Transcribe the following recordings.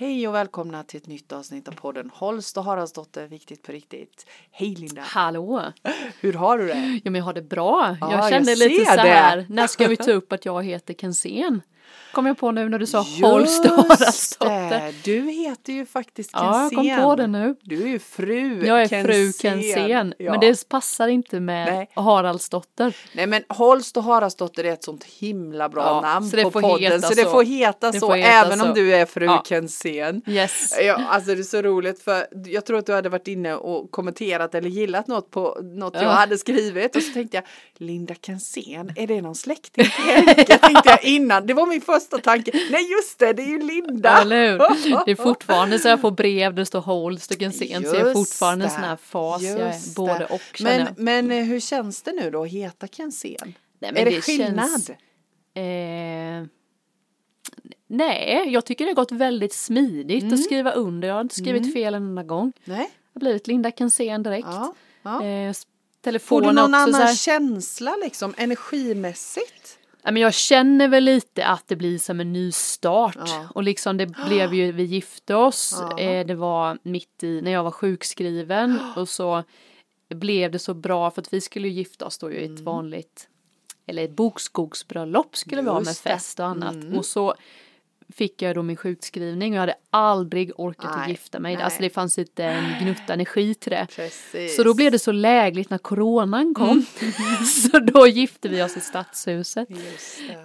Hej och välkomna till ett nytt avsnitt av podden Holst och Haraldsdotter, viktigt på riktigt. Hej Linda! Hallå! Hur har du det? Ja men jag har det bra. Ja, jag kände jag lite så här, det. när ska vi ta upp att jag heter Kensén? Kom jag på nu när du sa Holst och Haraldsdotter. det, du heter ju faktiskt Ja, jag Kensén. kom på det nu. Du är ju fru Jag är fru Kensén, Ja. men det passar inte med Nej. Haraldsdotter. Nej men Holst och Haraldsdotter är ett sånt himla bra Ja, namn så det på får podden heta så det så. får heta Det så får heta även så. om du är fru Ja. Kensén. Yes. Ja, alltså det är så roligt för jag tror att du hade varit inne och kommenterat eller gillat något på något jag Ja. hade skrivit och så tänkte jag Linda Kensén, är det någon släkting Helge? tänkte jag innan, det var min första tanke. Nej just det, det är ju Linda. Eller hur? Det är fortfarande så jag får brev det står Holst och Kensén så jag är Just fortfarande det, sån här fas. Jag just är både och Men, jag. men eh, hur känns det nu då att heta Kensén? Nej, är det, det skillnad? känns- Eh, nej, jag tycker det har gått väldigt smidigt Mm. att skriva under. Jag har inte skrivit fel en enda gång. Nej? Det har blivit Linda Kensén direkt. Ja. ja. Eh, Får du någon annan här. känsla liksom energimässigt? Men jag känner väl lite att det blir som en ny start. Ja. Och liksom det blev ju, vi gifte oss. Ja. Eh, det var mitt i, när jag var sjukskriven. Och så blev det så bra för att vi skulle ju gifta oss då ju i ett vanligt, eller ett bokskogsbröllop skulle vi ha med Just fest och annat. Mm. Och så fick jag då min sjukskrivning och jag hade aldrig orkat att Nej, gifta mig. nej. Alltså det fanns inte en gnutta energi till det. Precis. Så då blev det så lägligt när coronan kom. Mm. så då gifte vi oss i stadshuset.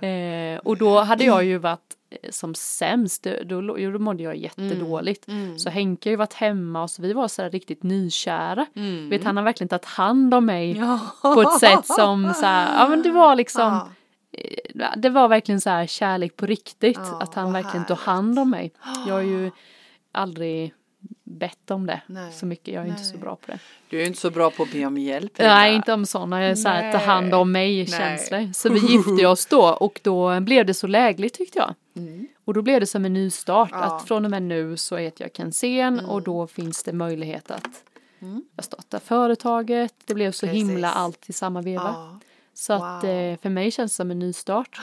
Eh, och då hade jag ju varit eh, som sämst, då, då, mådde jag jättedåligt. Mm. Så Henke har ju varit hemma och så vi var så här riktigt nykära. Mm. Vet, han har verkligen tagit hand om mig Ja. på ett sätt som så här, ja men det var liksom, Ja. Det var verkligen så här kärlek på riktigt. Ja, att han verkligen tog härligt. hand om mig. Jag har ju aldrig bett om det Nej, så mycket, jag är inte så nej. bra på det. Du är inte så bra på att be om hjälp. Nej, Linda. inte om sådana så här, ta Nej. hand om mig Nej. känslor. Så vi gifte oss då och då blev det så lägligt tyckte jag. Mm. Och då blev det som en ny start Ja. att från och med nu så heter jag Kensén och då finns det möjlighet att Mm. jag startar företaget. Det blev så Precis. himla allt i samma veva. Ja. Så att Wow. eh, för mig känns det som en ny start.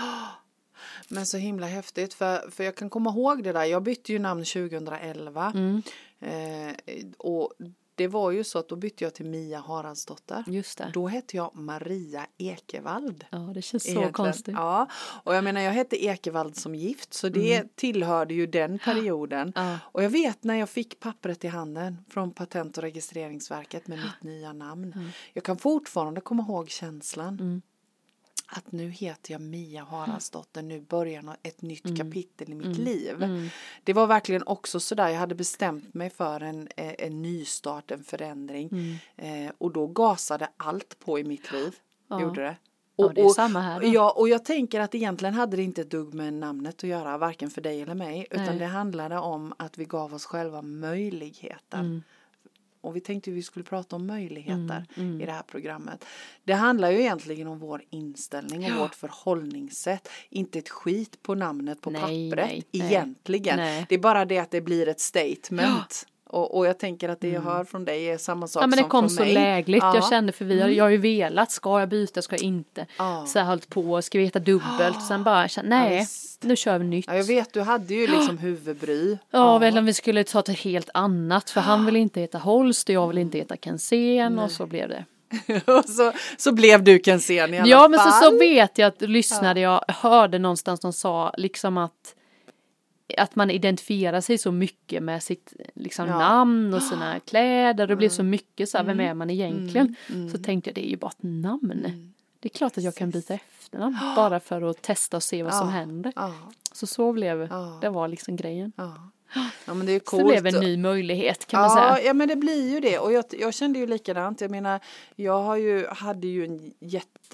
Men så himla häftigt för, för jag kan komma ihåg det där. Jag bytte ju namn 2011. Mm, Eh, och det var ju så att då bytte jag till Mia Haraldsdotter. just det. Då hette jag Maria Ekevald. Ja, det känns så egentligen. konstigt. Ja, och jag menar jag hette Ekevald som gift så det tillhörde ju den perioden. Ja. Och jag vet när jag fick pappret i handen från Patent och registreringsverket med mitt nya namn. Jag kan fortfarande komma ihåg känslan. Mm. Att nu heter jag Mia Haraldsdotter, nu börjar ett nytt kapitel i mitt liv. Mm. Det var verkligen också sådär, jag hade bestämt mig för en, eh, en nystart, en förändring. Mm. Eh, och då gasade allt på i mitt liv. Ja. Gjorde det. Ja, Och, det är samma här då. Ja, och jag tänker att egentligen hade det inte ett dugg med namnet att göra, varken för dig eller mig. Utan Nej. det handlade om att vi gav oss själva möjligheten. Mm. Och vi tänkte att vi skulle prata om möjligheter mm. i det här programmet. Det handlar ju egentligen om vår inställning och Ja. vårt förhållningssätt. Inte ett skit på namnet på Nej, pappret nej, egentligen. Nej. Det är bara det att det blir ett statement. Och, och jag tänker att det jag hör från dig är samma sak Mm. Ja men det som kom från så mig. lägligt. Ja. Jag kände för vi har, jag har ju velat, ska jag byta, ska jag inte? Ja. Så jag höll på, ska vi heta dubbelt? Sen bara, Ja, nej, visst. nu kör vi nytt. Ja, jag vet, du hade ju liksom huvudbry. Ja, väl om vi skulle ta ett helt annat. För han vill inte heta Holst och jag vill inte heta Kensén och så blev det. och så, så blev du Kensén i alla Ja fall. men så, så vet jag att lyssnade jag, hörde någonstans de sa liksom att att man identifierar sig så mycket med sitt liksom, Ja. namn och sina kläder. Det blir så mycket så här, vem är man egentligen? Mm. Så tänkte jag det är ju bara ett namn. Det är klart att jag kan byta efternamn bara för att testa och se vad som händer. Så så blev det var liksom grejen. ja. men det är ju Så coolt. det blev en ny möjlighet kan man ja, säga. ja, men det blir ju det. Och jag, jag kände ju likadant. Jag menar, jag har ju, hade ju en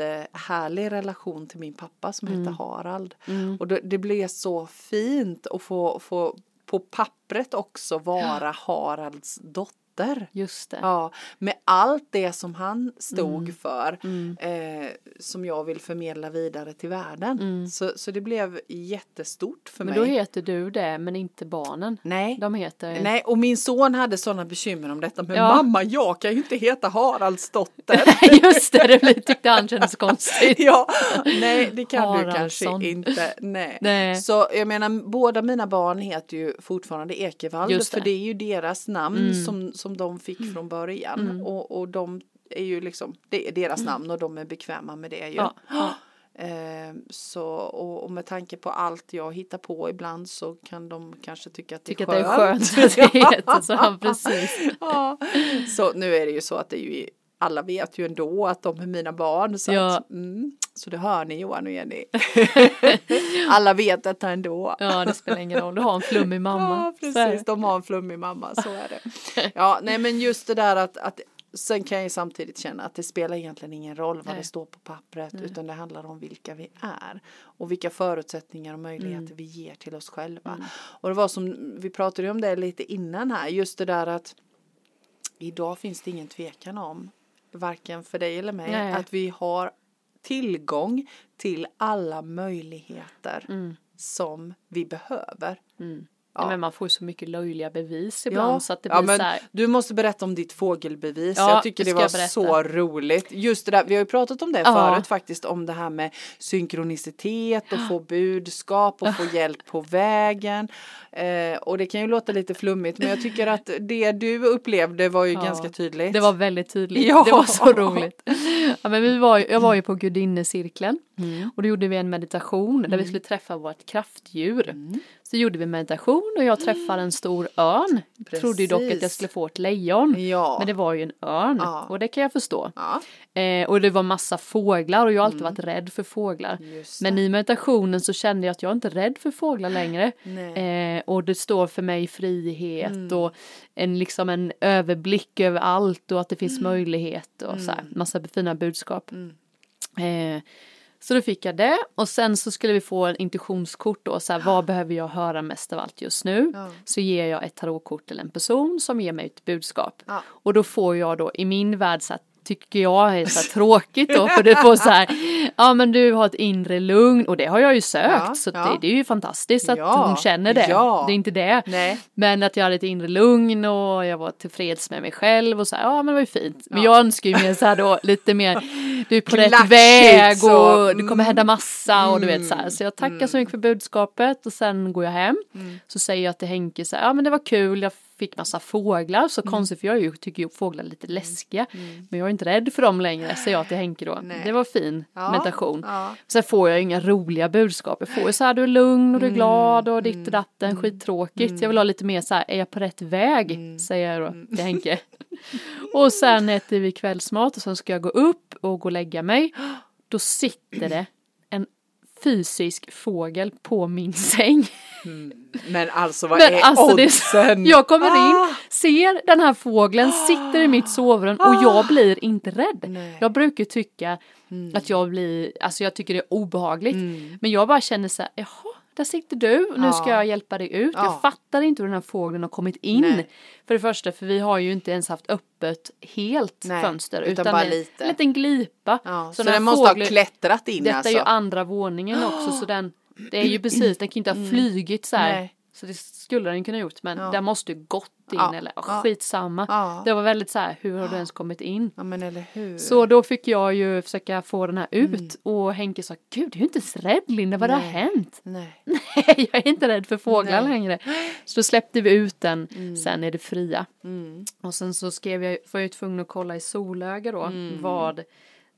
jättehärlig relation till min pappa som hette Harald. Mm. Och det, det blev så fint att få, få på pappret också vara Haralds dotter. Dotter. Just det. Ja, med allt det som han stod Mm. för eh, som jag vill förmedla vidare till världen. Så, så det blev jättestort för Mm. Men mig. då heter du det men inte barnen. Nej. De heter... Nej, och min son hade sådana bekymmer om detta. Men Ja. mamma, jag kan ju inte heta Haralds dotter. Just det, det blev- tyckte han kändes konstigt. ja, nej, det kan du Haraldsson. kanske inte. Nej. Nej. Så jag menar, båda mina barn heter ju fortfarande Ekevall. För det. är ju deras namn Mm. som, som de fick från början. Och, och de är ju liksom, det är deras namn och de är bekväma med det ju. Mm. Ja. Eh, så, och, och med tanke på allt jag hittar på ibland så kan de kanske tycka att det är att skönt. det är så. Ja, precis. ja. Så nu är det ju så att det är ju alla vet ju ändå att de är mina barn. Så, Ja. att, mm, så det hör ni Johan och Jenny. alla vet detta ändå. Ja, det spelar ingen roll. Du har en flummig mamma. Ja, precis. De har en flummig mamma, så är det. Ja, nej men just det där att, att sen kan jag ju samtidigt känna att det spelar egentligen ingen roll vad Nej. det står på pappret utan det handlar om vilka vi är och vilka förutsättningar och möjligheter Mm. vi ger till oss själva. Och det var som, vi pratade om det lite innan här, just det där att idag finns det ingen tvekan om, varken för dig eller mig, Nej. att vi har tillgång till alla möjligheter Mm. som vi behöver. Mm. Ja. Ja. Men man får ju så mycket löjliga bevis ibland så att det blir ja, men så här. Du måste berätta om ditt fågelbevis. Ja, jag tycker det det var så roligt. Just det där, vi har ju pratat om det Ja. förut faktiskt, om det här med synkronicitet och få budskap och få hjälp på vägen. Eh, och det kan ju låta lite flummigt, men jag tycker att det du upplevde var ju Ja, ganska tydligt. Det var väldigt tydligt. Ja. Det var så roligt. Ja, men vi var, jag var ju på gudinnecirkeln Mm. och då gjorde vi en meditation där vi skulle träffa vårt kraftdjur. Så gjorde vi meditation och jag träffade en stor örn. Trodde ju dock att jag Precis. skulle få ett lejon. Ja. Men det var ju en örn Ja. och det kan jag förstå. ja, Eh, och det var massa fåglar och jag har alltid varit rädd för fåglar. Mm. Men i meditationen så kände jag att jag inte är rädd för fåglar längre. Eh, och det står för mig frihet Mm. och en, liksom en överblick över allt och att det finns möjlighet och så här, Mm. massa fina budskap. Eh, så då fick jag det och sen så skulle vi få en intuitionskort då, så här, vad behöver jag höra mest av allt just nu? Ja. Så ger jag ett tarotkort till en person som ger mig ett budskap. Ja. Och då får jag då i min värld så här, tycker jag är så tråkigt då för det får så här, ja men du har ett inre lugn och det har jag ju sökt Ja, så ja. det, det är ju fantastiskt att Ja, hon känner det. Det är inte det. Nej. Men att jag hade ett inre lugn och jag var tillfreds med mig själv och så här, ja men det var ju fint. Men Ja. jag önskar ju mer så här då lite mer, du är på rätt väg så. och det kommer Mm. hända massa och du vet så här. Mm. Så jag tackar så mycket för budskapet och sen går jag hem. Mm. Så säger jag till Henke så här, ja men det var kul, jag fick massa fåglar, så Mm. konstigt för jag ju, tycker ju fåglar är lite läskiga. Men jag är inte rädd för dem längre, säger jag till Henke då. Nej. Det var fin Ja, meditation. Ja. Sen får jag ju inga roliga budskap. Jag får ju så här, du är lugn och du är Mm, glad och ditt och datten, skittråkigt. Jag vill ha lite mer så här, är jag på rätt väg? Mm. Säger jag då till Henke. och sen äter vi kvällsmat och sen ska jag gå upp och gå och lägga mig. Då sitter det en fysisk fågel på min säng. Men alltså vad Men är alltså, det är- oddsen? Jag kommer Ah. in, ser den här fågeln, sitter i mitt sovrum och jag blir inte rädd. Nej. Jag brukar tycka att jag blir, alltså jag tycker det är obehagligt. Mm. Men jag bara känner så här, jaha, där sitter du, nu ska Ja. jag hjälpa dig ut. Ja. Jag fattar inte hur den här fågeln har kommit in. Nej. För det första, för vi har ju inte ens haft öppet helt Nej, fönster. utan Utan, bara en, lite. en liten glipa. Ja, så, den här den måste fågeln- ha klättrat in Detta alltså. är ju andra våningen också så den, det är ju precis, den kan inte ha flugit så här. Mm. Nej. Så det skulle den kunna gjort men Ja. den måste ju gått in Ja. eller Ja. skitsamma. Ja. Det var väldigt så här, hur har du ens kommit in? Ja men eller hur. Så då fick jag ju försöka få den här ut Mm. och Henke sa Gud du är inte så rädd Linda vad det har Nej. hänt? Nej. Nej jag är inte rädd för fåglar Nej. längre. Så då släppte vi ut den, sen är det fria. Mm. Och sen så skrev jag, var jag ju tvungen att kolla i solöga då Mm. vad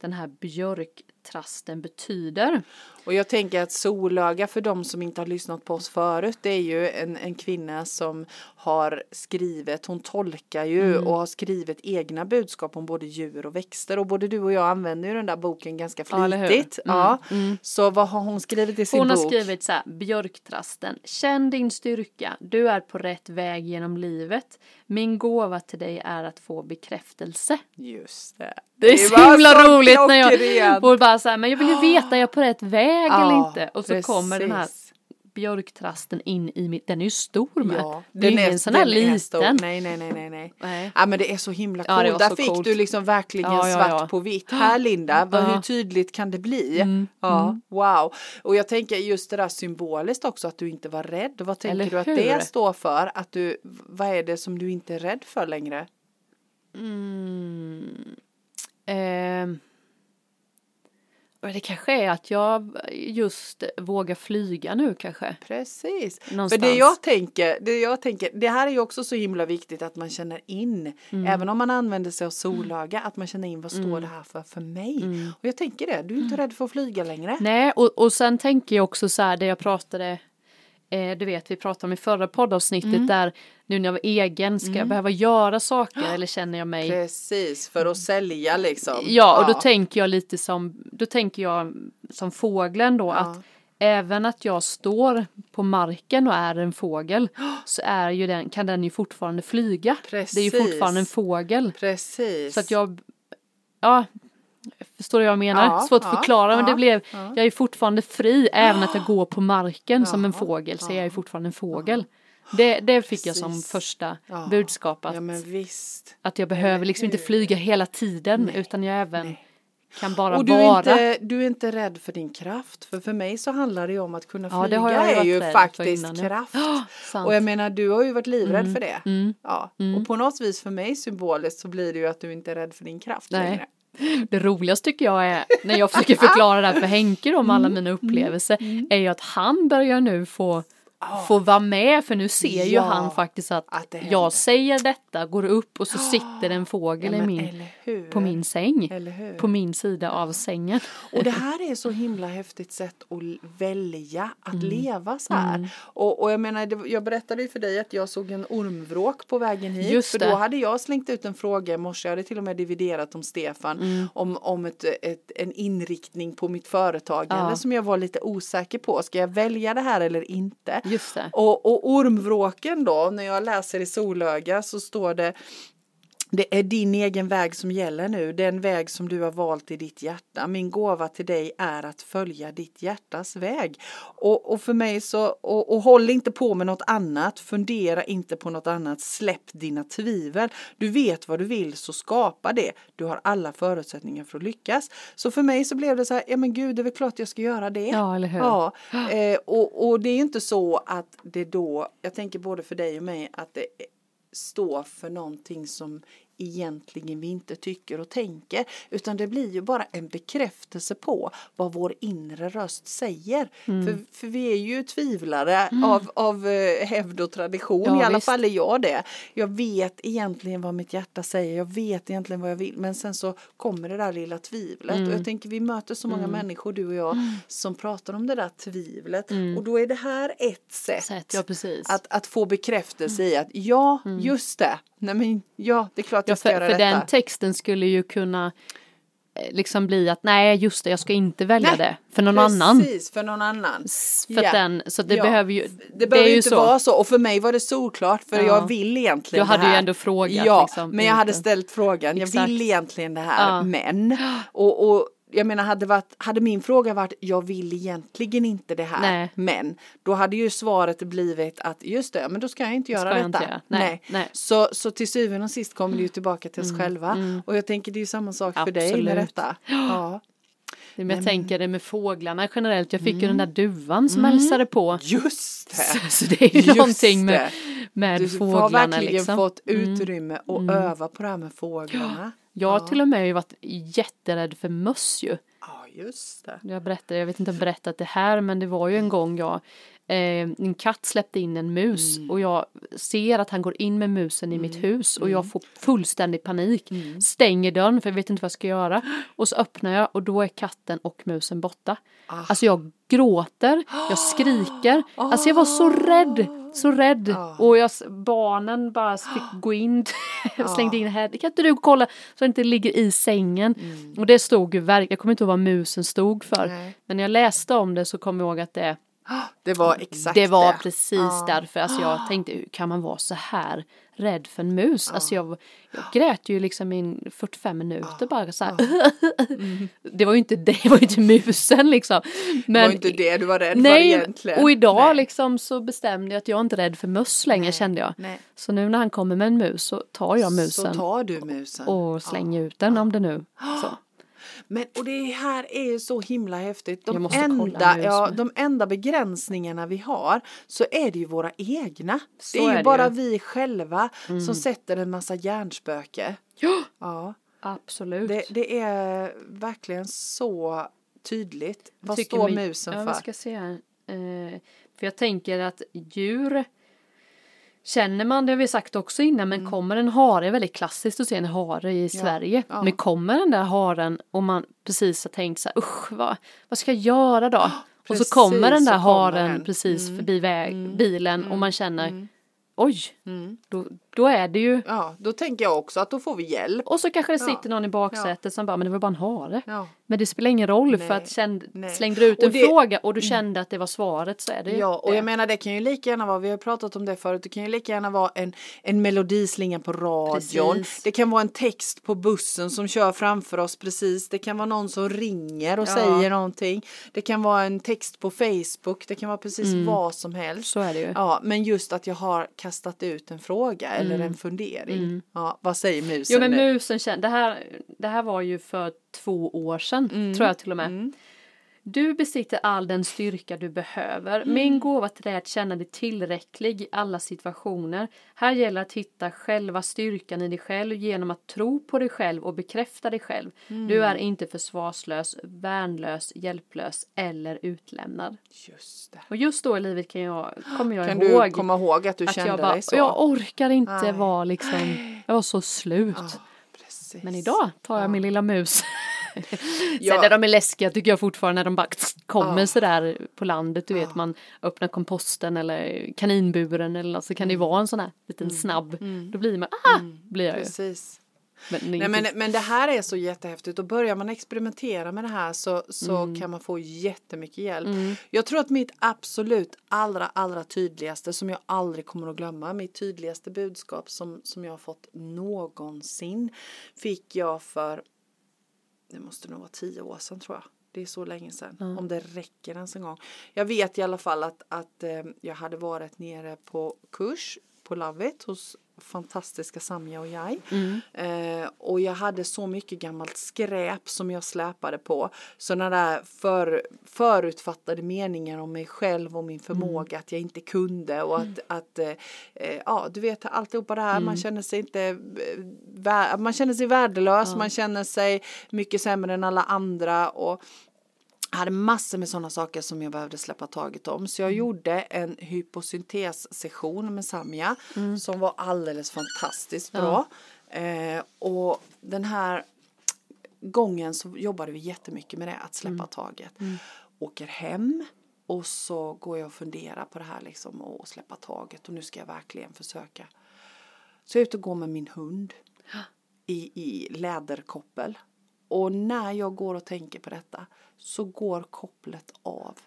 den här björktrasten betyder. Och jag tänker att solöga för de som inte har lyssnat på oss förut det är ju en, en kvinna som har skrivit, hon tolkar ju Mm. och har skrivit egna budskap om både djur och växter och både du och jag använder ju den där boken ganska flitigt. Mm, Ja. mm. Så vad har hon skrivit i sin Hon har bok? skrivit så här, björktrasten, känn din styrka, du är på rätt väg genom livet. Min gåva till dig är att få bekräftelse. Just det. Det är så himla roligt när jag och bara så här, men jag vill ju veta är jag på rätt väg eller inte? Och så precis. kommer den här björktrasten in i mitt, den är ju stor med. Ja, det är ju ingen sån här liten. Nej, nej, nej, nej, nej. Nej. Ja men det är så himla Ja, coolt. var Där fick coolt. du liksom verkligen Ja, ja, svart ja. på vitt. Här Linda, vad, Ja. hur tydligt kan det bli? Mm, Ja, wow. Och jag tänker just det där symboliskt också att du inte var rädd. Vad tänker Eller du att hur? det står för? Att du, vad är det som du inte är rädd för längre? Mm. Och det kanske är att jag just vågar flyga nu kanske. Precis. Någonstans. För det jag tänker, det jag tänker, det här är ju också så himla viktigt att man känner in, Mm. även om man använder sig av solöga, att man känner in vad står det här för för mig? Och jag tänker det, du är inte rädd för att flyga längre. Mm. Nej, och, och sen tänker jag också så här, det jag pratade, eh, du vet vi pratade om i förra poddavsnittet Mm. där nu när jag var egen, ska jag behöva göra saker eller känner jag mig Precis, för att sälja liksom. Ja, och då tänker jag lite som, då tänker jag som fågeln då att även att jag står på marken och är en fågel så är ju den, kan den ju fortfarande flyga. Det är ju Precis. fortfarande en fågel. Precis. Så att jag, ja, förstår du vad jag menar? Ja, Svårt att ja, förklara men det blev, ja. jag är fortfarande fri även att jag går på marken som en fågel så ja. jag är fortfarande en fågel. Det, det fick jag som första budskap att, att jag behöver liksom inte flyga hela tiden utan jag även Nej. kan bara Och du är, vara. inte, du är inte rädd för din kraft. För för mig så handlar det om att kunna Ja, det flyga har jag ju är ju faktiskt innan kraft. Sant. Och jag menar du har ju varit livrädd för det. Mm. Ja. Och på något vis för mig symboliskt så blir det ju att du inte är rädd för din kraft Nej. längre. Det roligaste tycker jag är när jag försöker förklara det här för Henke om Mm. alla mina upplevelser är ju att han börjar nu få få vara med för nu ser ju Ja, han faktiskt att, att jag säger detta, går upp och så sitter en fågel Ja, min, på min säng. På min sida av sängen. Och det här är så himla häftigt sätt att välja att Mm. leva så här. Och, och jag menar, jag berättade ju för dig att jag såg en ormvråk på vägen hit. Just för det. då hade jag slängt ut en fråga i morse, jag hade till och med dividerat om Stefan, Mm. om, om ett, ett, en inriktning på mitt företagande Ja. som jag var lite osäker på. Ska jag välja det här eller inte? Just det. Och, och ormvråken då, när jag läser i solöga så står det det är din egen väg som gäller nu, den väg som du har valt i ditt hjärta. Min gåva till dig är att följa ditt hjärtas väg. Och, och för mig så, och, och håll inte på med något annat, fundera inte på något annat, släpp dina tvivel. Du vet vad du vill så skapa det. Du har alla förutsättningar för att lyckas. Så för mig så blev det så här, ja men gud det är väl klart jag ska göra det. Ja, eller hur? Ja, eh, och, och det är inte så att det då, jag tänker både för dig och mig, att det stå för någonting som egentligen vi inte tycker och tänker utan det blir ju bara en bekräftelse på vad vår inre röst säger. Mm. För, för vi är ju tvivlare av, av eh, hävd och tradition, Ja, i alla visst. fall är jag det. Jag vet egentligen vad mitt hjärta säger, jag vet egentligen vad jag vill men sen så kommer det där lilla tvivlet Mm. och jag tänker vi möter så många människor du och jag som pratar om det där tvivlet Mm. och då är det här ett sätt, Sätt, ja. Att, att få bekräftelse i att ja, just det, nej men ja, det är klart Ja, jag ska för, göra för detta. den texten skulle ju kunna eh, liksom bli att nej just det jag ska inte välja Nej, det för någon annan. Precis, för någon annan. För att den, så det Ja. behöver ju, Det behöver ju inte så. vara så och för mig var det solklart för Ja. jag vill egentligen Du hade det här. ju ändå frågat, Ja, liksom, men jag hade inte. ställt frågan, jag Exakt. vill egentligen det här Ja. men och, och jag menar hade, varit, hade min fråga varit jag vill egentligen inte det här Nej. men då hade ju svaret blivit att just det men då ska jag inte göra ska detta. inte göra. Nej, nej. Så, så till syvende och sist kommer det ju tillbaka till oss själva och jag tänker det är ju samma sak för dig med Mm, Absolut. detta. Ja. Men jag tänker det med fåglarna generellt, jag fick ju den där duvan som hälsade på. Just det! Så, så det är ju Just någonting med, det. med Du fåglarna har verkligen liksom. fått utrymme att öva på det här med fåglarna. Jag har till och med varit jätterädd för möss ju. Ja, just det. Jag berättade, jag vet inte om jag berättat det här men det var ju en gång jag eh, en katt släppte in en mus Mm. och jag ser att han går in med musen i mitt hus och Mm. jag får fullständig panik. Stänger dörren för jag vet inte vad jag ska göra. Och så öppnar jag och då är katten och musen borta. Ah. Alltså jag gråter, jag skriker. Alltså jag var så rädd, så rädd. Ah. Och jag, barnen bara fick gå in, slängde in här. Kan inte du kolla så det inte ligger i sängen? Och det stod ju verkligen, jag kommer inte ihåg vad musen stod för. Mm. Nej. Men när jag läste om det så kom jag ihåg att det, Det var exakt det var det. precis Ja. därför. Alltså jag tänkte, hur kan man vara så här rädd för en mus. Alltså jag, jag grät ju liksom i 45 minuter bara så här. Mm. det var ju inte det, det var ju inte musen liksom. Men, det var inte det du var rädd nej, för egentligen. och idag Nej. liksom så bestämde jag att jag inte är rädd för möss längre Nej, kände jag. nej. Så nu när han kommer med en mus så tar jag musen Så tar du musen. och slänger ut den om det nu. Så. Men och det här är ju så himla häftigt. Jag De enda, ja, de enda begränsningarna vi har så är det ju våra egna. Så det är är ju det bara ju. Mm. vi själva som sätter en massa hjärnspöke. Ja, Ja, absolut. det, det är verkligen så tydligt. Vad Tycker står musen ja, för? Vi ska se här. Eh, för jag tänker att djur Känner man, det har vi sagt också innan, men kommer en hare, är väldigt klassiskt att se en hare i Sverige. Mm. ja. Men kommer den där haren och man precis har tänkt så här, usch vad, vad ska jag göra då? och så kommer den där haren den. precis Mm. förbi väg, bilen och man känner, Mm. oj, Mm. då, då är det ju, Ja, då tänker jag också att då får vi hjälp. och så kanske det Ja. sitter någon i baksätet som bara, men det var bara en hare. Ja. Men det spelar ingen roll Nej, för att känd, nej. slängde du ut Och en det- Mm. fråga och du kände att det var svaret så är det Ja, och det. jag menar det kan ju lika gärna vara, vi har pratat om det förut, det kan ju lika gärna vara en, en melodislinga på radion. Precis. Det kan vara en text på bussen som kör framför oss precis. Det kan vara någon som ringer och Ja. säger någonting. Det kan vara en text på Facebook, det kan vara precis Mm. vad som helst. Så är det ju. Ja, men just att jag har kastat ut en fråga eller en fundering. Ja, vad säger musen Mm. Jo men nu? musen kände, det här, det här var ju för två år sedan Mm. tror jag till och med. Du besitter all den styrka du behöver. Mm. Min gåva till dig är att känna dig tillräcklig i alla situationer. Här gäller att hitta själva styrkan i dig själv genom att tro på dig själv och bekräfta dig själv. Mm. Du är inte försvarslös, värnlös, hjälplös eller utlämnad. Just det. Och just då i livet kan jag, kommer jag Kan ihåg du komma ihåg att du att kände jag bara, dig så? jag orkar inte vara liksom, jag var så slut. Precis. Men idag tar jag min lilla mus. Ja. Sen är de är läskiga tycker jag fortfarande när de bara kommer Ja. sådär på landet. Du vet Ja. man öppnar komposten eller kaninburen eller något så kan det Mm. ju vara en sån här liten snabb. Då blir man, ah! Blir jag ju. Precis. Men, det är Nej, men, men det här är så jättehäftigt och börjar man experimentera med det här så, så Mm. kan man få jättemycket hjälp. Jag tror att mitt absolut allra allra tydligaste som jag aldrig kommer att glömma, mitt tydligaste budskap som, som jag har fått någonsin fick jag för, det måste nog vara tio år sedan tror jag. Det är så länge sedan, om det räcker ens en gång. Jag vet i alla fall att, att eh, jag hade varit nere på kurs på Lovit hos fantastiska Samja och jag. Eh, och jag hade så mycket gammalt skräp som jag släpade på. Sådana där för, förutfattade meningar om mig själv och min förmåga att jag inte kunde och att, att eh, eh, ja du vet alltihopa det här. Man känner sig inte eh, man känner sig värdelös, man känner sig mycket sämre än alla andra och jag hade massor med sådana saker som jag behövde släppa taget om. Så jag gjorde en hyposyntessession med Samja som var alldeles fantastiskt bra. Eh, och den här gången så jobbade vi jättemycket med det, att släppa taget. Åker hem och så går jag och funderar på det här liksom och släppa taget och nu ska jag verkligen försöka. Så jag är ute och går med min hund i, i läderkoppel. Och när jag går och tänker på detta så går kopplet av.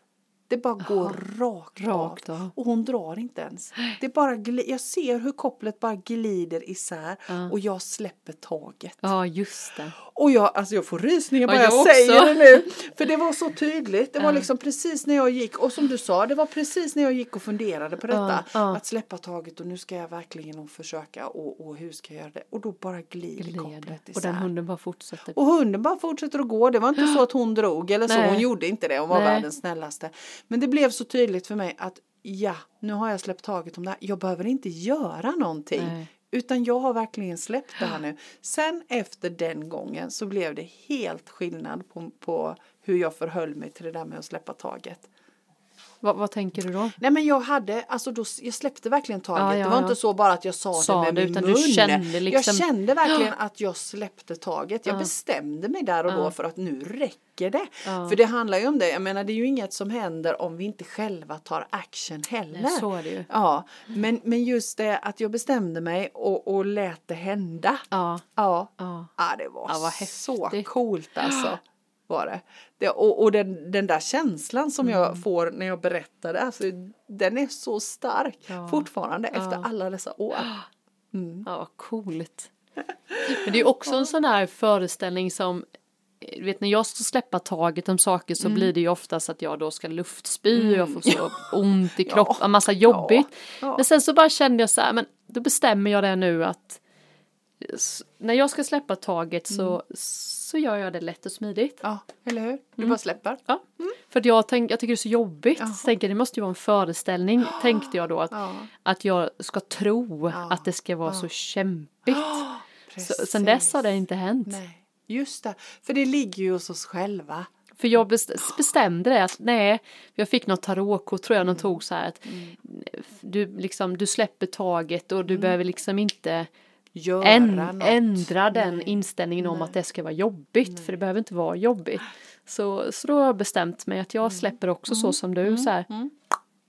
Det bara går rakt, rakt av. Och hon drar inte ens. Det bara jag ser hur kopplet bara glider isär och jag släpper taget. Ja just det. Och jag, alltså jag får rysningar bara Ja, jag, jag säger det nu. För det var så tydligt. Det var liksom precis när jag gick och som du sa, det var precis när jag gick och funderade på detta. ja. Att släppa taget och nu ska jag verkligen försöka och, och hur ska jag göra det? Och då bara glider Gled. kopplet Och den isär. hunden bara fortsätter. Och hunden bara fortsätter att gå. Det var inte så att hon drog eller så. Nej. Hon gjorde inte det. Hon var Nej. världens snällaste. Men det blev så tydligt för mig att ja, nu har jag släppt taget om det här. Jag behöver inte göra någonting. Nej. Utan jag har verkligen släppt det här nu. Sen efter den gången så blev det helt skillnad på, på hur jag förhöll mig till det där med att släppa taget. Vad, vad tänker du då? Nej men jag hade, alltså då, jag släppte verkligen taget. Ja, ja, det var ja. inte så bara att jag sa, Sa det med det, min mun. kände liksom- Jag kände verkligen att jag släppte taget. Jag bestämde mig där och då för att nu räcker det. För det handlar ju om det, jag menar det är ju inget som händer om vi inte själva tar action heller. Nej, så är det ju. Ja, men, men just det att jag bestämde mig och, och lät det hända. Ja. Ja, Ja. det var så häftigt. coolt alltså. Var det. det och och den, den där känslan som Mm. jag får när jag berättar det, alltså, den är så stark Ja. fortfarande efter alla dessa år. Mm. Ja, vad coolt. Men det är också en sån här föreställning som du vet när jag ska släppa taget om saker så Mm. blir det ju oftast att jag då ska luftspy och jag får så ont i kroppen, en massa jobbigt. Ja. Men sen så bara kände jag så här, men då bestämmer jag det nu att när jag ska släppa taget så, Mm. så gör jag det lätt och smidigt. Ja, eller hur? Du Mm. bara släpper. Ja. För att jag, tänk, jag tycker det är så jobbigt. Ja. Så tänker det måste ju vara en föreställning, tänkte jag då. Att, Ja. att jag ska tro att det ska vara så kämpigt. Så, sen dess har det inte hänt. Nej, just det. För det ligger ju hos oss själva. För jag best- bestämde det att nej, jag fick något tarotkort tror jag Mm. de tog så här att du liksom, du släpper taget och du behöver liksom inte Göra än, något. ändra den Nej. inställningen om Nej. att det ska vara jobbigt för det behöver inte vara jobbigt. Så, så då har jag bestämt mig att jag släpper också så som du så här.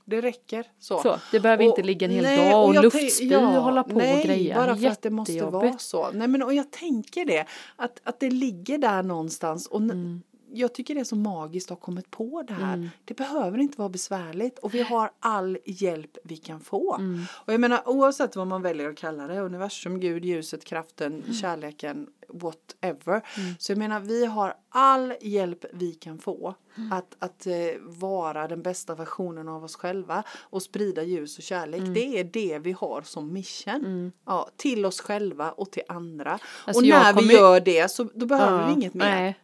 Det räcker så. Så, det behöver inte Och- ligga en hel nej, dag och jag luftspy tänk- och hålla på nej, och greja. bara för att det måste vara så. Nej, men, och jag tänker det, att, att det ligger där någonstans. Och Mm. Jag tycker det är så magiskt att ha kommit på det här. Det behöver inte vara besvärligt och vi har all hjälp vi kan få. Mm. Och jag menar oavsett vad man väljer att kalla det, universum, Gud, ljuset, kraften, Mm. kärleken, whatever. Så jag menar vi har all hjälp vi kan få Mm. att, att eh, vara den bästa versionen av oss själva och sprida ljus och kärlek. Mm. Det är det vi har som mission. Ja, till oss själva och till andra. Alltså, och när vi kommer- gör det så då behöver Ja, vi inget mer. Nej.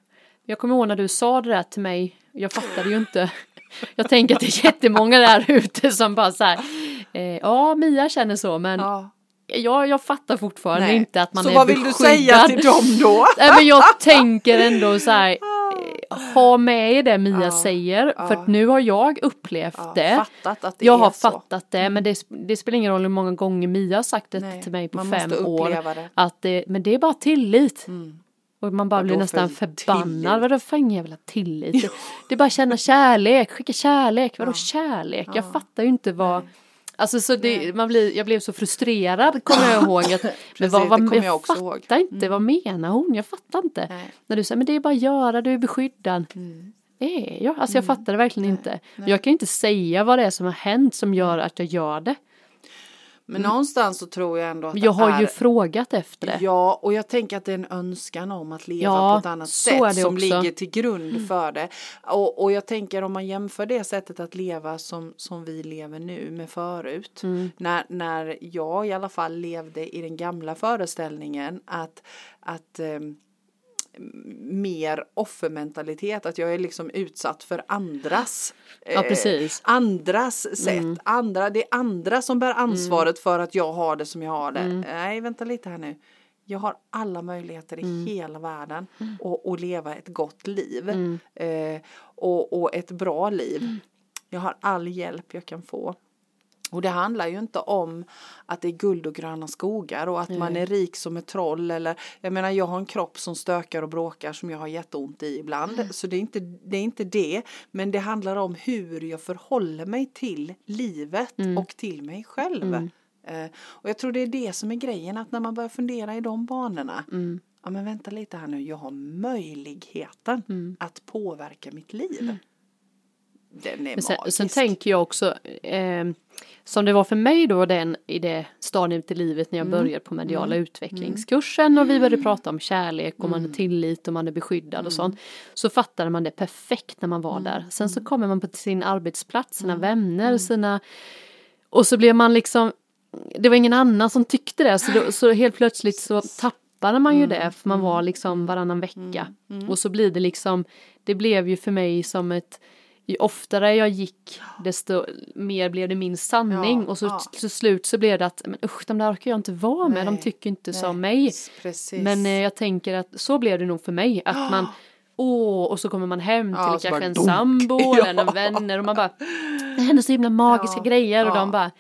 Jag kommer ihåg när du sa det där till mig. Jag fattade ju inte. Jag tänker att det är jättemånga där ute som bara så här. Eh, ja, Mia känner så, men Ja, jag, jag fattar fortfarande nej. inte att man så är vad vill du säga beskyddad. till dem då? Nej, men jag tänker ändå så här. eh, Ha med er det Mia Ja, säger, ja. för att nu har jag upplevt Ja, det. det Jag har så. fattat det, men det, det spelar ingen roll hur många gånger Mia har sagt det Nej, till mig på fem år. det. Att det, men det är bara tillit. Mm. Och man bara blir nästan för förbannad. tillit? Vadå för en jävla tillit? Det, det är bara känna kärlek, skicka kärlek. Vadå Ja. kärlek? Ja. Jag fattar ju inte vad... Nej. Alltså så det, Nej. man blir, jag blev så frustrerad kommer jag ihåg. Att, men vad, vad, jag, jag också fattar ihåg. inte, vad menar hon? Jag fattar inte. Nej. När du säger men det är bara att göra, du är beskyddad. Mm. Är jag? Alltså jag fattar det verkligen inte. nej. Jag kan inte säga vad det är som har hänt som gör att jag gör det. Men någonstans så tror jag ändå att jag har ju är frågat efter det. Ja, och jag tänker att det är en önskan om att leva Ja, på ett annat sätt som. Mm. ligger till grund för det. Och, och jag tänker om man jämför det sättet att leva som, som vi lever nu med förut. Mm. När, när jag i alla fall levde i den gamla föreställningen att, att ehm, mer offermentalitet, att jag är liksom utsatt för andras Ja, eh, andras sätt, Mm. andra, det är andra som bär ansvaret för att jag har det som jag har det. Mm. Nej, vänta lite här nu. Jag har alla möjligheter i Mm. hela världen att, att leva ett gott liv Mm. eh, och, och ett bra liv. Jag har all hjälp jag kan få. Och det handlar ju inte om att det är guld och gröna skogar och att man Nej. är rik som ett troll eller jag menar jag har en kropp som stökar och bråkar som jag har jätteont i ibland Mm. så det är, inte, det är inte det men det handlar om hur jag förhåller mig till livet Mm. och till mig själv. Eh, och jag tror det är det som är grejen att när man börjar fundera i de banorna Mm. ja men vänta lite här nu jag har möjligheten Mm. att påverka mitt liv. Den är Men sen, magisk. sen tänker jag också, eh, som det var för mig då den, i det stadiet i livet när jag Mm. började på mediala utvecklingskursen och vi började prata om kärlek och Mm. man är tillit och man är beskyddad och sånt. Så fattade man det perfekt när man var Mm. där. Sen så kommer man på sin arbetsplats, sina vänner, sina... Och så blev man liksom, det var ingen annan som tyckte det så, då, så helt plötsligt så tappade man ju Mm. det för man var liksom varannan vecka. Och så blir det liksom, det blev ju för mig som ett ju oftare jag gick desto mer blev det min sanning Ja, och så ja. till slut så blev det att men usch de där orkar jag inte vara med, de Nej, tycker inte Nej, som mig. Precis. Men eh, jag tänker att så blev det nog för mig att man Åh, och så kommer man hem till Ja, kanske en dunk. sambo eller några vänner och man bara Det händer så himla magiska Ja, grejer och ja, de bara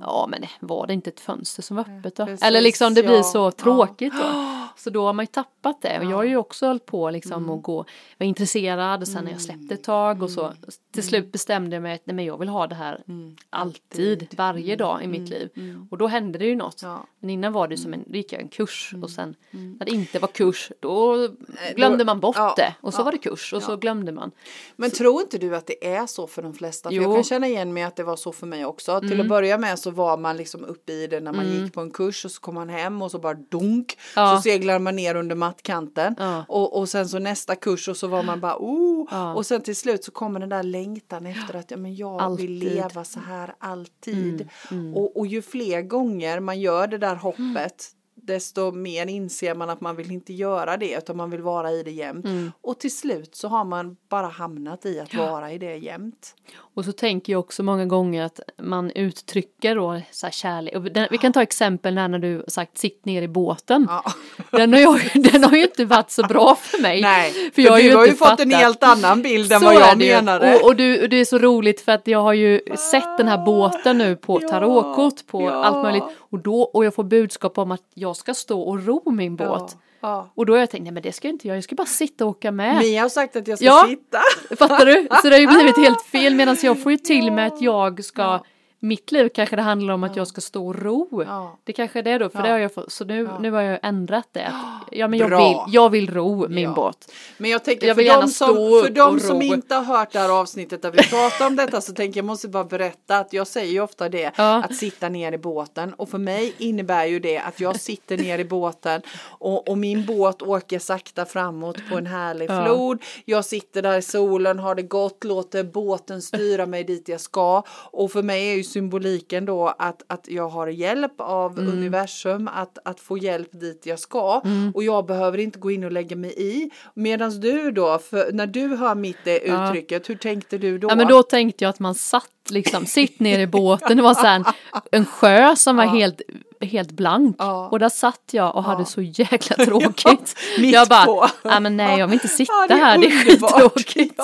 Ja men var det inte ett fönster som var öppet då? precis, Eller liksom det blir ja, så ja. tråkigt då. Så då har man ju tappat tappat det. Och jag har ju också hållit på liksom mm. att gå, var intresserad och sen mm. när jag släppte ett tag och så mm. till slut bestämde jag mig att nej, men jag vill ha det här mm. alltid, varje dag i mitt liv. Och då hände det ju något. Ja. Men innan var det som en, då gick jag en kurs och sen när det inte var kurs då glömde man bort ja, det och så ja, var det kurs och så glömde man. Men så. tror inte du att det är så för de flesta? För jag kan känna igen mig att det var så för mig också. Till att börja med så var man liksom uppe i det när man gick på en kurs och så kom man hem och så bara dunk så seglar man ner under mattkanten och, och sen så nästa kurs och så var man bara oh och sen till slut så kommer den där längtan efter att ja, men jag alltid. vill leva så här alltid. Mm, mm. Och, och ju fler gånger man gör det där hoppet desto mer inser man att man vill inte göra det utan man vill vara i det jämt. Mm. Och till slut så har man bara hamnat i att ja. vara i det jämt. Och så tänker jag också många gånger att man uttrycker då så här kärlek. Den, vi kan ta exempel när, du sagt sitt ner i båten. Ja. Den, har jag, den har ju inte varit så bra för mig. Nej, för, för jag har du ju har ju fått en helt annan bild än vad jag menade. Och, och, du, och det är så roligt för att jag har ju sett den här båten nu på tarotkort på ja. allt möjligt. Och, då, och jag får budskap om att jag ska stå och ro min båt. Ja. Och då har jag tänkt, nej men det ska jag inte göra, jag ska bara sitta och åka med. Mia har sagt att jag ska ja, sitta. Fattar du? Så det har ju blivit helt fel medan jag får ju till med att jag ska mitt liv kanske det handlar om att jag ska stå och ro. Ja. Det kanske är det då, för ja. det har jag fått, så nu, ja. nu har jag ändrat det. ja men jag vill, jag vill ro min båt. Men jag tänker jag för de, som, för de som inte har hört det här avsnittet där vi pratar om detta så tänker jag måste bara berätta att jag säger ju ofta det att sitta ner i båten och för mig innebär ju det att jag sitter ner i båten och, och min båt åker sakta framåt på en härlig flod. Jag sitter där i solen, har det gott, låter båten styra mig dit jag ska och för mig är ju symboliken då att, att jag har hjälp av mm. universum att, att få hjälp dit jag ska mm. och jag behöver inte gå in och lägga mig i. Medan du då, för när du hör mitt det uttrycket, ja. hur tänkte du då? Ja men då tänkte jag att man satt liksom, sitt ner i båten, det var så en, en sjö som var ja. helt helt blank ja. och där satt jag och ja. hade så jäkla tråkigt. Ja, jag bara, nej men nej jag vill inte sitta det här, det är skittråkigt.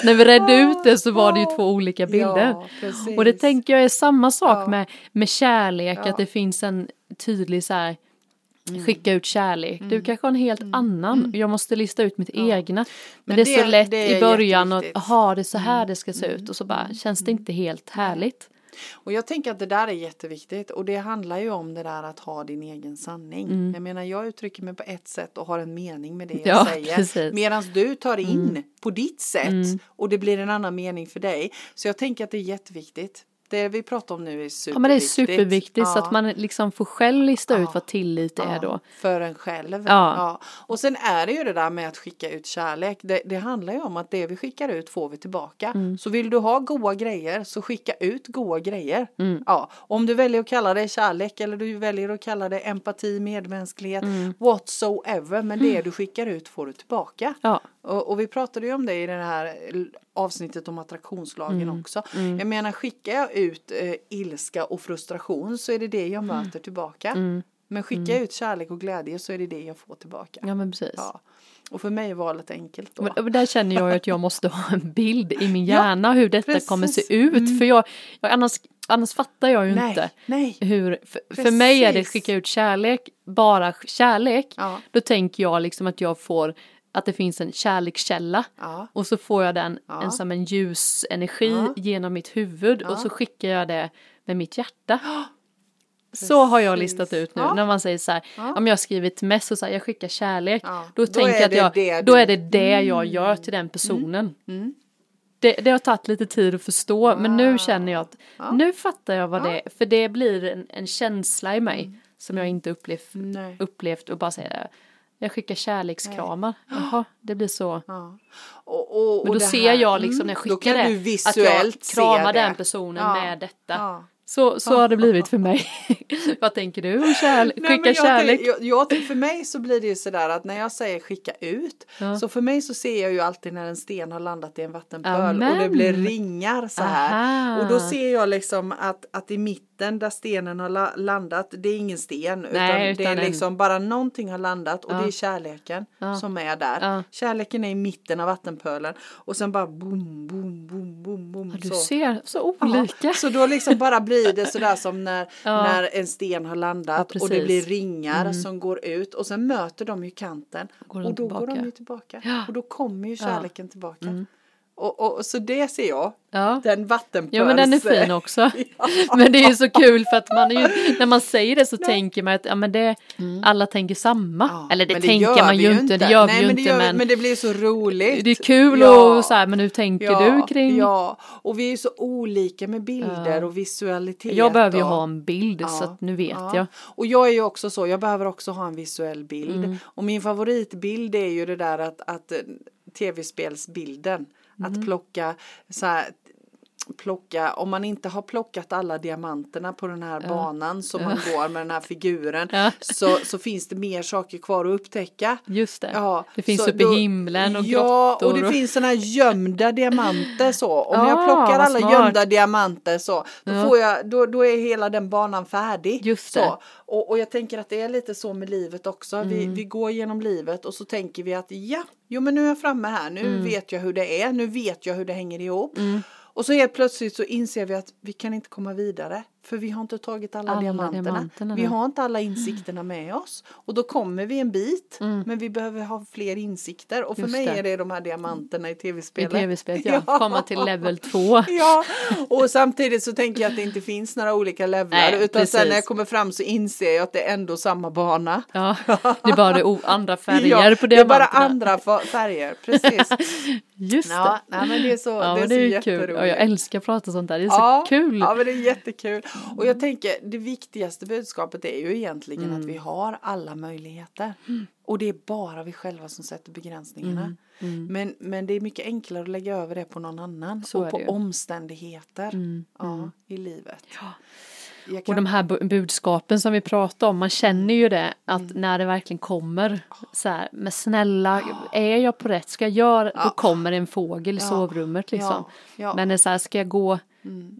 Så när vi redde ut det så var det ju två olika bilder. och det tänker jag är samma sak med, med kärlek, att det finns en tydlig så här Mm. Skicka ut kärlek. Mm. Du kanske har en helt mm. annan. Mm. Jag måste lista ut mitt egna. Men, Men det, det, är så lätt är i början att, jaha det är så här det ska se ut. Och så bara känns det inte helt härligt. Och jag tänker att det där är jätteviktigt och det handlar ju om det där att ha din egen sanning. Mm. Jag menar jag uttrycker mig på ett sätt och har en mening med det jag ja, säger. Medan du tar in mm. på ditt sätt mm. och det blir en annan mening för dig. Så jag tänker att det är jätteviktigt det vi pratar om nu är superviktigt. Ja men det är superviktigt ja. så att man liksom får själv lista ja. ut vad tillit ja. är då. För en själv. Ja. Och sen är det ju det där med att skicka ut kärlek. Det, det handlar ju om att det vi skickar ut får vi tillbaka. Mm. Så vill du ha goda grejer så skicka ut goda grejer. Mm. Ja. Om du väljer att kalla det kärlek eller du väljer att kalla det empati, medmänsklighet, mm. whatsoever. Men det du skickar ut får du tillbaka. Ja. Och, och, vi pratade ju om det i det här avsnittet om attraktionslagen mm. också. Mm. Jag menar skickar jag ut eh, ilska och frustration så är det det jag mm. möter tillbaka. Mm. Men skickar jag mm. ut kärlek och glädje så är det det jag får tillbaka. Ja men precis. Ja. Och för mig är valet enkelt då. Men, där känner jag att jag måste ha en bild i min hjärna ja, hur detta precis. kommer se ut. Mm. För jag, jag, annars, annars fattar jag ju nej, inte nej. hur, för, för, mig är det skicka ut kärlek, bara kärlek. Ja. Då tänker jag liksom att jag får att det finns en kärlekskälla ja. och så får jag den ja. en, som en ljusenergi ja. genom mitt huvud och så skickar jag det med mitt hjärta. Så har jag listat ut nu när man säger så här, om jag har skrivit mess och så här, jag skickar kärlek, då, då tänker jag att jag, då är det det mm. jag gör till den personen. Mm. Mm. Det, det, har tagit lite tid att förstå men nu känner jag att nu fattar jag vad det är för det blir en, en känsla i mig mm. som jag inte upplevt, upplevt och bara säga jag skickar kärlekskramar. Nej. Jaha, det blir så. Ja. Och, och, Men då ser här, jag liksom när jag skickar det att jag kramar den personen ja. med detta. Ja. Så, så har det blivit för mig. Vad tänker du om kärlek? Nej, skicka jag, kärlek? Jag, jag, för mig så blir det ju sådär att när jag säger skicka ut ja. så för mig så ser jag ju alltid när en sten har landat i en vattenpöl Amen. och det blir ringar så här. Aha. Och då ser jag liksom att, att i mitten där stenen har landat det är ingen sten utan, Nej, utan det är liksom en... bara någonting har landat och ja. det är kärleken ja. som är där. Kärleken är i mitten av vattenpölen och sen bara boom, boom, boom, boom, boom. du så. ser så olika. Så då liksom bara blir blir det sådär som när, Ja. när en sten har landat Ja, och det blir ringar Mm. som går ut och sen möter de ju kanten Går och då går tillbaka. de ju tillbaka och då kommer ju. Mm. kärleken tillbaka. Och, och, så det ser jag, Ja. den vattenpöls. Ja men den är fin också. Men det är ju så kul för att man är ju, när man säger det så tänker man att ja, men det, alla tänker samma. Ja, Eller det men tänker man ju inte, det gör Nej, vi ju men det inte men, men det blir så roligt. det är kul Ja. och så här, men hur tänker Ja, du kring? Ja, och vi är ju så olika med bilder Ja. och visualitet. Jag behöver ju och- ha en bild så Ja, att nu vet ja. jag. Och jag är ju också så, jag behöver också ha en visuell bild. Mm. Och min favoritbild är ju det där att, att eh, tv-spelsbilden. Mm. Att plocka så här, plocka, om man inte har plockat alla diamanterna på den här banan som man går med den här figuren Ja. så, så finns det mer saker kvar att upptäcka. Just det. Ja, det finns så uppe i himlen och Ja, grottor. och det finns sådana här gömda diamanter så. Om jag Ah, plockar alla smart. gömda diamanter så, då, Ja. får jag, då, då är hela den banan färdig. Just så. det. Och, och jag tänker att det är lite så med livet också. Vi, Mm. vi går genom livet och så tänker vi att ja, jo men nu är jag framme här, nu Mm. vet jag hur det är, nu vet jag hur det hänger ihop. Och så helt plötsligt så inser vi att vi kan inte komma vidare. För vi har inte tagit alla, Alla diamanterna. diamanterna, Vi har inte alla insikterna med oss. Och då kommer vi en bit. Mm. Men vi behöver ha fler insikter. Och för Just mig det. är det de här diamanterna i I tv-spelet. tv-spelet ja. komma till level 2. Ja, och samtidigt så tänker jag att det inte finns några olika levlar. Nej, utan precis. sen när jag kommer fram så inser jag att det är ändå samma bana. Ja, det är bara andra färger ja, på det är bara diamanterna. andra färger, precis. Just Ja, det. nej, men det är så, Ja, det är så det är ju kul. Ja, jag älskar att prata sånt där. Det är ja, så kul. Ja, men det är jättekul. Och jag tänker, det viktigaste budskapet är ju egentligen Mm. att vi har alla möjligheter. Och det är bara vi själva som sätter begränsningarna. Men, men det är mycket enklare att lägga över det på någon annan. Mm, Så och på ju. Mm, omständigheter ja, i livet. Och kan- de här bu- budskapen som vi pratar om, man känner ju det att när det verkligen kommer så här, men snälla, är jag på rätt, ska jag göra, då kommer en fågel i Ja. sovrummet liksom. Ja, ja. Men det är så här, ska jag gå,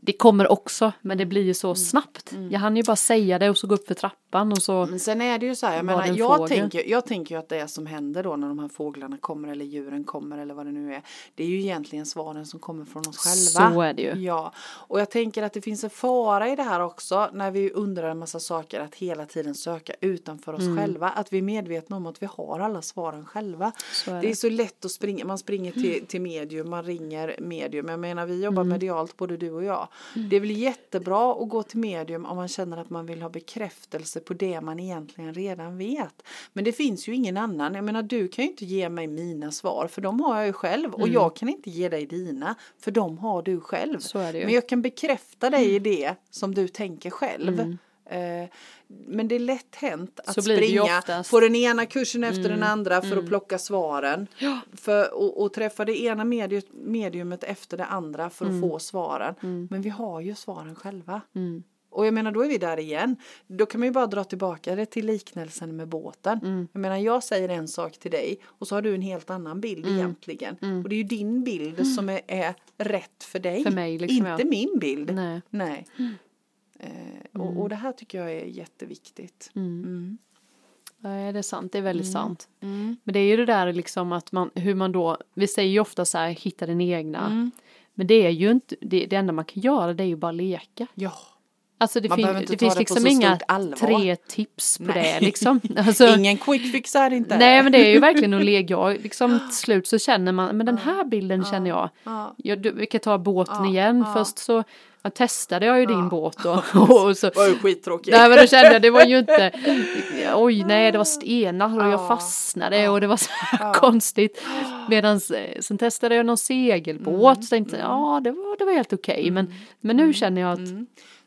det kommer också, men det blir ju så snabbt. Jag hann ju bara säga det och så gå upp för trappan och så, Men sen är det ju så här, jag, menar, en jag, fågel? tänker, jag tänker ju att det som händer då när de här fåglarna kommer eller djuren kommer eller vad det nu är. Det är ju egentligen svaren som kommer från oss själva. Så är det ju. Ja, och jag tänker att det finns en fara i det här också när vi undrar en massa saker att hela tiden söka utanför oss Mm. själva. Att vi är medvetna om att vi har alla svaren själva. Är det. det. är så lätt att springa, man springer till, till medium, man ringer medium. Jag menar vi jobbar Mm. medialt både du och jag. Det är väl jättebra att gå till medium om man känner att man vill ha bekräftelse på det man egentligen redan vet. Men det finns ju ingen annan. Jag menar du kan ju inte ge mig mina svar för de har jag ju själv och jag kan inte ge dig dina för de har du själv. Mm. Mm. Men jag kan bekräfta dig i det som du tänker själv. Eh, Men det är lätt hänt att springa. Mm. på den ena kursen efter den andra för att plocka svaren. Ja. För, och, och träffa det ena medium, mediumet efter det andra för att få svaren. Men vi har ju svaren själva. Mm. Och jag menar då är vi där igen. Då kan man ju bara dra tillbaka det till liknelsen med båten. Mm. Jag menar jag säger en sak till dig och så har du en helt annan bild Mm. egentligen. Och det är ju din bild som är, är rätt för dig. För mig, liksom, Inte ja. min bild. nej. Nej. Eh, och, och det här tycker jag är jätteviktigt. Mm. Nej, det är sant, det är väldigt sant. Men det är ju det där liksom att man, hur man då, vi säger ju ofta så här, hitta den egna. Mm. Men det är ju inte, det, det enda man kan göra det är ju bara leka. Ja. Alltså det, fin, det finns det liksom inga tre tips på Nej. det liksom. Alltså, Ingen quick fix är det inte. nej men det är ju verkligen att leka, jag, liksom till slut så känner man, men den här bilden känner jag, Ja. jag du, vi kan ta båten Ja, igen, ja. först så jag testade jag ju din Ja. båt då. och så, Det var ju skittråkigt. Nej men då kände jag det var ju inte Oj nej det var stenar och jag Ja. fastnade och det var så Ja. konstigt Medan sen testade jag någon segelbåt så tänkte Mm. jag ja det var, det var helt okej men, men nu känner jag att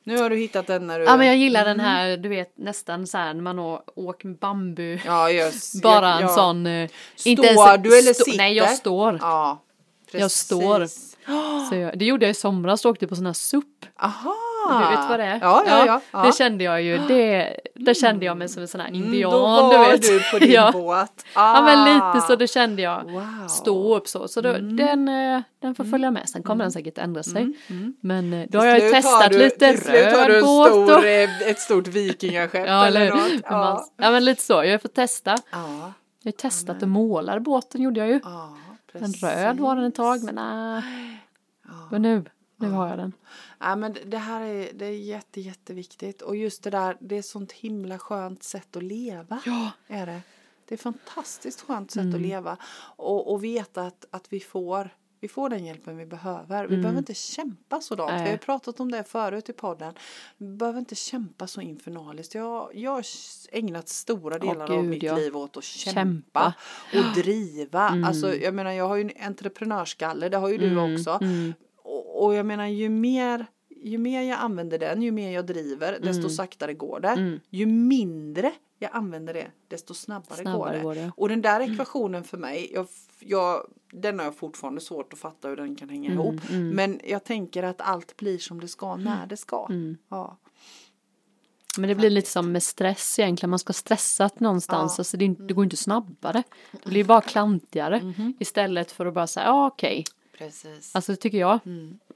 Nu har du hittat den när du... Ja men jag gillar den här du vet nästan så här när man åker med bambu Ja, just. Bara jag, en ja. sån eh, Står du eller stå- sitter? Nej jag står Ja, precis. Jag står. så jag, Det gjorde jag i somras, åkte på sån här SUP Aha. Du vet vad det är? Ja, ja, ja. ja. Det kände jag ju, det, det kände jag mig som en sån här Mm, indian, Då var du vet. du på din ja. båt. Ja men Ah. lite så det kände jag. Wow. Mm. Stå upp så. Så då, den, eh, den får följa med. Sen kommer den säkert ändra sig. Men eh, då har jag ju testat du, lite till slut har du röd en båt. stor, Och, eh, ett stort vikingaskepp ja, eller något. Ja. Ja. men lite så. Jag fått testa. Ja, Jag har testat att måla båten gjorde jag ju. Ja, En precis. röd var den ett tag men nej. Men nu. nu har jag den. Ja, men det här är, det är jätte, jätteviktigt. Och just det där, det är sånt himla skönt sätt att leva. Ja. Är det. Det är ett fantastiskt skönt sätt att leva. Och, och veta att, att vi får vi får den hjälpen vi behöver. Vi behöver inte kämpa sådant. Vi har ju Nej. pratat om det förut i podden. Vi behöver inte kämpa så infernaliskt. Jag, jag har ägnat stora delar av gud, mitt ja. liv åt att kämpa, Kämpa. och driva. Alltså, jag menar, jag har ju en entreprenörskalle, det har ju du också. Och, och jag menar, ju mer ju mer jag använder den, ju mer jag driver, desto saktare går det. Ju mindre jag använder det, desto snabbare, Snabbare går det. går det. Och den där ekvationen för mig, jag, jag, den har jag fortfarande svårt att fatta hur den kan hänga ihop. Men jag tänker att allt blir som det ska när det ska. Ja. Men det blir lite som med stress egentligen. Man ska stressa någonstans. Ja. Alltså det, det går inte snabbare. Det blir bara klantigare. Istället för att bara säga, ja okej. Precis. Alltså det tycker jag.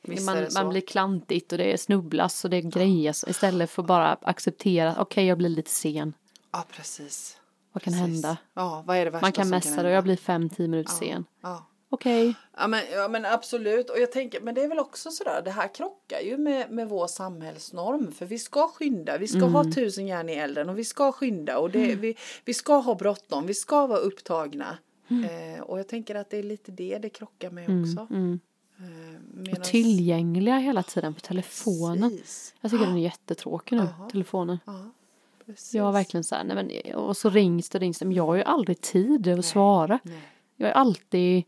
Visst man, man blir klantigt och det snubblas och det grejas. Istället för bara acceptera, okej jag blir lite sen. Ja, precis. Vad kan Precis. hända? Ja, vad är det värsta Man kan messa det och jag blir fem, tio minuter sen. Ja. Okej. Ja men, ja men absolut och jag tänker men det är väl också sådär det här krockar ju med, med vår samhällsnorm för vi ska skynda vi ska ha tusen järn i elden och vi ska skynda och det, vi, vi ska ha bråttom vi ska vara upptagna eh, och jag tänker att det är lite det det krockar med också. Eh, medans- Och tillgängliga hela tiden på telefonen. Precis. Jag tycker den är jättetråkig nu, telefonen. Ja, precis. Jag har verkligen så här, nej men, och så rings det och rings det, men jag har ju aldrig tid att svara. Jag är alltid,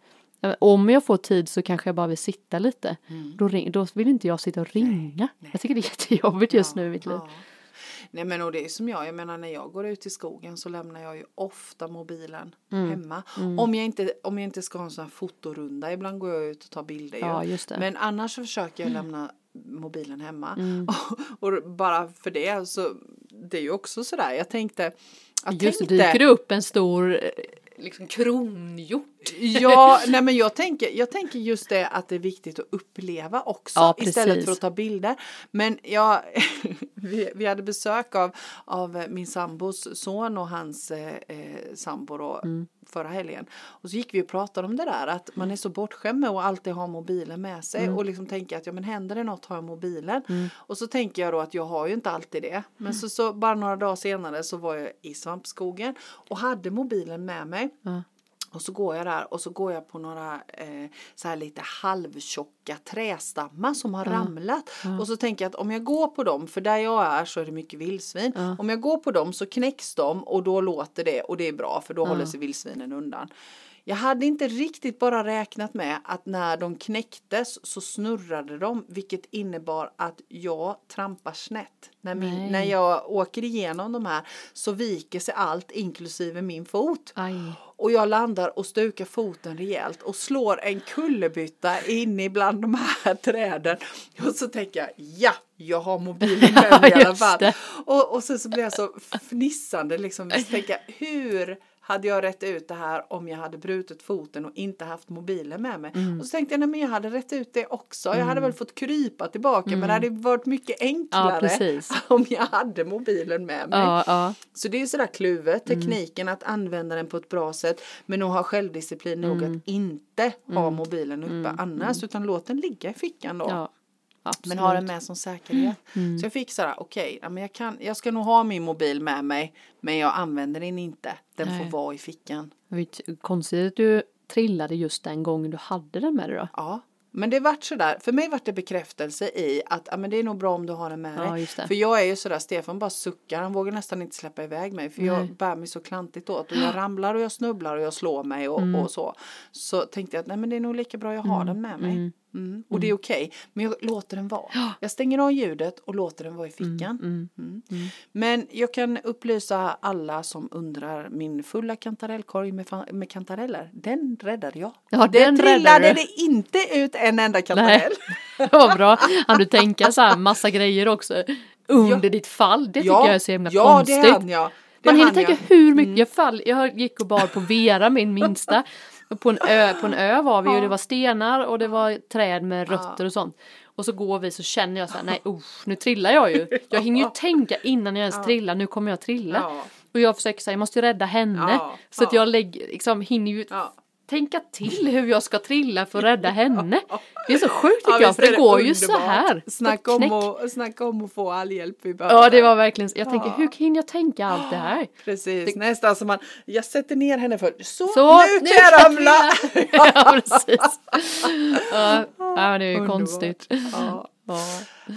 om jag får tid så kanske jag bara vill sitta lite. Då, ring, då vill inte jag sitta och ringa. Jag tycker det är jättejobbigt just nu i mitt liv. Ja. Nej men och det är som jag, jag menar när jag går ut i skogen så lämnar jag ju ofta mobilen Mm. hemma. Om, jag inte, om jag inte ska ha en sån här fotorunda, ibland går jag ut och tar bilder Ja, ju. just det. Men annars så försöker jag lämna mobilen hemma. Mm. Och, och bara för det så, det är ju också sådär, jag tänkte, jag Just det, tänkte dyker det upp en stor eh, liksom kronhjort. Ja, nej men jag tänker, jag tänker just det att det är viktigt att uppleva också Ja, istället för att ta bilder. Men jag, vi, vi hade besök av, av min sambos son och hans eh, eh, sambo då, Mm. förra helgen. Och så gick vi och pratade om det där att man är så bortskämd med att alltid ha mobilen med sig Mm. och liksom tänka att ja men händer det något har jag mobilen. Och så tänker jag då att jag har ju inte alltid det. Men så, så bara några dagar senare så var jag i svampskogen och hade mobilen med mig. Och så går jag där och så går jag på några eh, så här lite halvtjocka trästammar som har ramlat. Och så tänker jag att om jag går på dem, för där jag är så är det mycket vildsvin. Om jag går på dem så knäcks de och då låter det och det är bra för då håller sig vildsvinen undan. Jag hade inte riktigt bara räknat med att när de knäcktes så snurrade de vilket innebar att jag trampar snett. När, min, Nej. när jag åker igenom de här så viker sig allt inklusive min fot. Aj. Och jag landar och stukar foten rejält och slår en kullerbytta inne bland de här träden. Och så tänker jag, ja, jag har mobilen med mig i alla fall. Och, och sen så blir jag så fnissande liksom. Så tänker jag, hur hade jag rätt ut det här om jag hade brutit foten och inte haft mobilen med mig? Mm. Och så tänkte jag, nej men jag hade rätt ut det också. Jag hade väl fått krypa tillbaka men det hade varit mycket enklare Mm. precis. om jag hade mobilen med mig. Ja, ja. Så det är sådär kluvet, Mm. tekniken att använda den på ett bra sätt men att ha självdisciplin nog Mm. att inte ha mobilen uppe annars utan låt den ligga i fickan då. Ja. Absolut. Men ha den med som säkerhet. Mm. Så jag fick sådär, okej, ja, men jag, kan, jag ska nog ha min mobil med mig men jag använder den inte. Den Nej. får vara i fickan. Konstigt att du trillade just den gången du hade den med dig då. Ja. Men det vart sådär, för mig vart det bekräftelse i att ja, men det är nog bra om du har den med Ja, dig. det. För jag är ju sådär, Stefan bara suckar, han vågar nästan inte släppa iväg mig för jag Nej. bär mig så klantigt åt och jag ramlar och jag snubblar och jag slår mig och, Mm. och så. Så tänkte jag att nej men det är nog lika bra jag har den med mig. Mm. Och det är okej, men jag låter den vara. Jag stänger av ljudet och låter den vara i fickan. Mm. Men jag kan upplysa alla som undrar min fulla kantarellkorg med, med kantareller, den räddade jag. Ja, det den trillade det inte ut en enda kantarell. Det var bra. Han du tänka så här massa grejer också under Ja. ditt fall. Det tycker ja, jag är så himla ja, konstigt. det hann jag. Det Man hinner tänka jag. hur mycket, jag, fall, jag gick och bar på Vera, min minsta. På en ö, på en ö var vi och det var stenar och det var träd med rötter och sånt. Och så går vi så känner jag så här, nej usch, nu trillar jag ju. Jag hinner ju tänka innan jag ens trillar, nu kommer jag trilla. Och jag försöker säga, jag måste ju rädda henne. Så att ja. jag lägger, liksom, hinner ju. Tänka till hur jag ska trilla för att rädda henne. Det är så sjukt tycker Ja, jag, för det det går ju underbart. så här. Snacka om, att, snacka om att få all hjälp vi behöver. Ja, det var verkligen, jag tänker Ja. hur hinner jag tänka allt det här? Precis, nästan som man, jag sätter ner henne för så, Så, nu kan jag ramla! ja, precis. Ja, ja, det är ju Underbart. konstigt. Ja. Ja.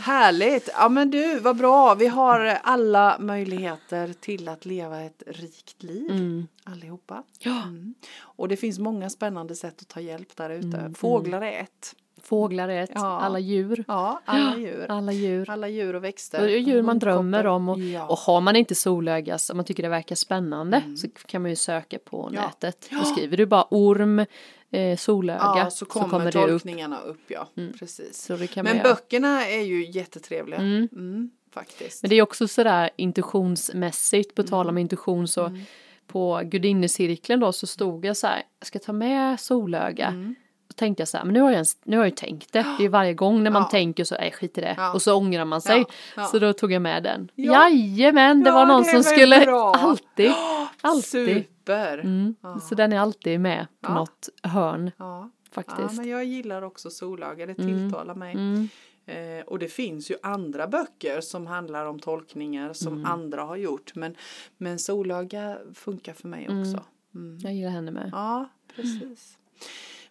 Härligt! Ja men du, vad bra. Vi har alla möjligheter till att leva ett rikt liv. Mm. Allihopa. Ja. Mm. Och det finns många spännande sätt att ta hjälp där ute. Mm, Fåglar är ett. Fåglar är ett, Ja. alla djur. Ja, alla djur. Alla djur. Alla djur och växter. Är djur man drömmer om och, Ja. och har man inte solöga så man tycker det verkar spännande så kan man ju söka på Mm. Ja. nätet. Då skriver du bara orm, eh, solöga ja, så kommer, det upp. tolkningarna upp. ja. Precis. Så det kan man Men göra. böckerna är ju jättetrevliga. Mm. Mm, faktiskt. Men det är också sådär intuitionsmässigt, på tal om Mm. intuition så på gudinnecirkeln då så stod jag så här, jag ska ta med solöga. Mm. Tänkte jag så här, men nu har jag, ens, nu har jag ju tänkt det. Det är varje gång när man Ja. tänker så, nej skit i det. Ja. Och så ångrar man sig. Ja. Så då tog jag med den. Ja. Jajamän, det var någon det som skulle, bra. alltid, alltid. Super! Mm. Så den är alltid med på något hörn Ja. ja, faktiskt. men jag gillar också solöga. Det tilltalar mig. Mm. Eh, och det finns ju andra böcker som handlar om tolkningar som Mm. andra har gjort. Men, men solöga funkar för mig också. Mm. Jag gillar henne med. Ja, precis.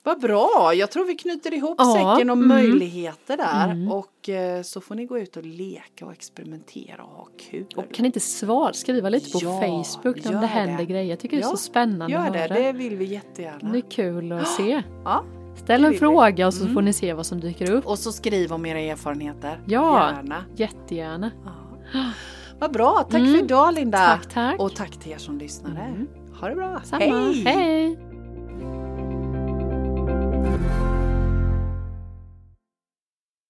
Vad bra! Jag tror vi knyter ihop Ja, säcken om mm. möjligheter där. Mm. Och eh, så får ni gå ut och leka och experimentera och ha kul. Och kan inte svara, skriva lite på Ja, Facebook om gör det händer det. grejer. Jag tycker det är Ja, så spännande Gör att det, höra. det vill vi jättegärna. Det är kul att se. Ja. Ställ en fråga och så Mm. får ni se vad som dyker upp. Och så skriv om era erfarenheter. Ja. Gärna. Jättegärna. Ja. Vad bra, tack Mm. för idag Linda. Tack, tack. Och tack till er som lyssnade. Mm. Ha det bra. Samma. Hej.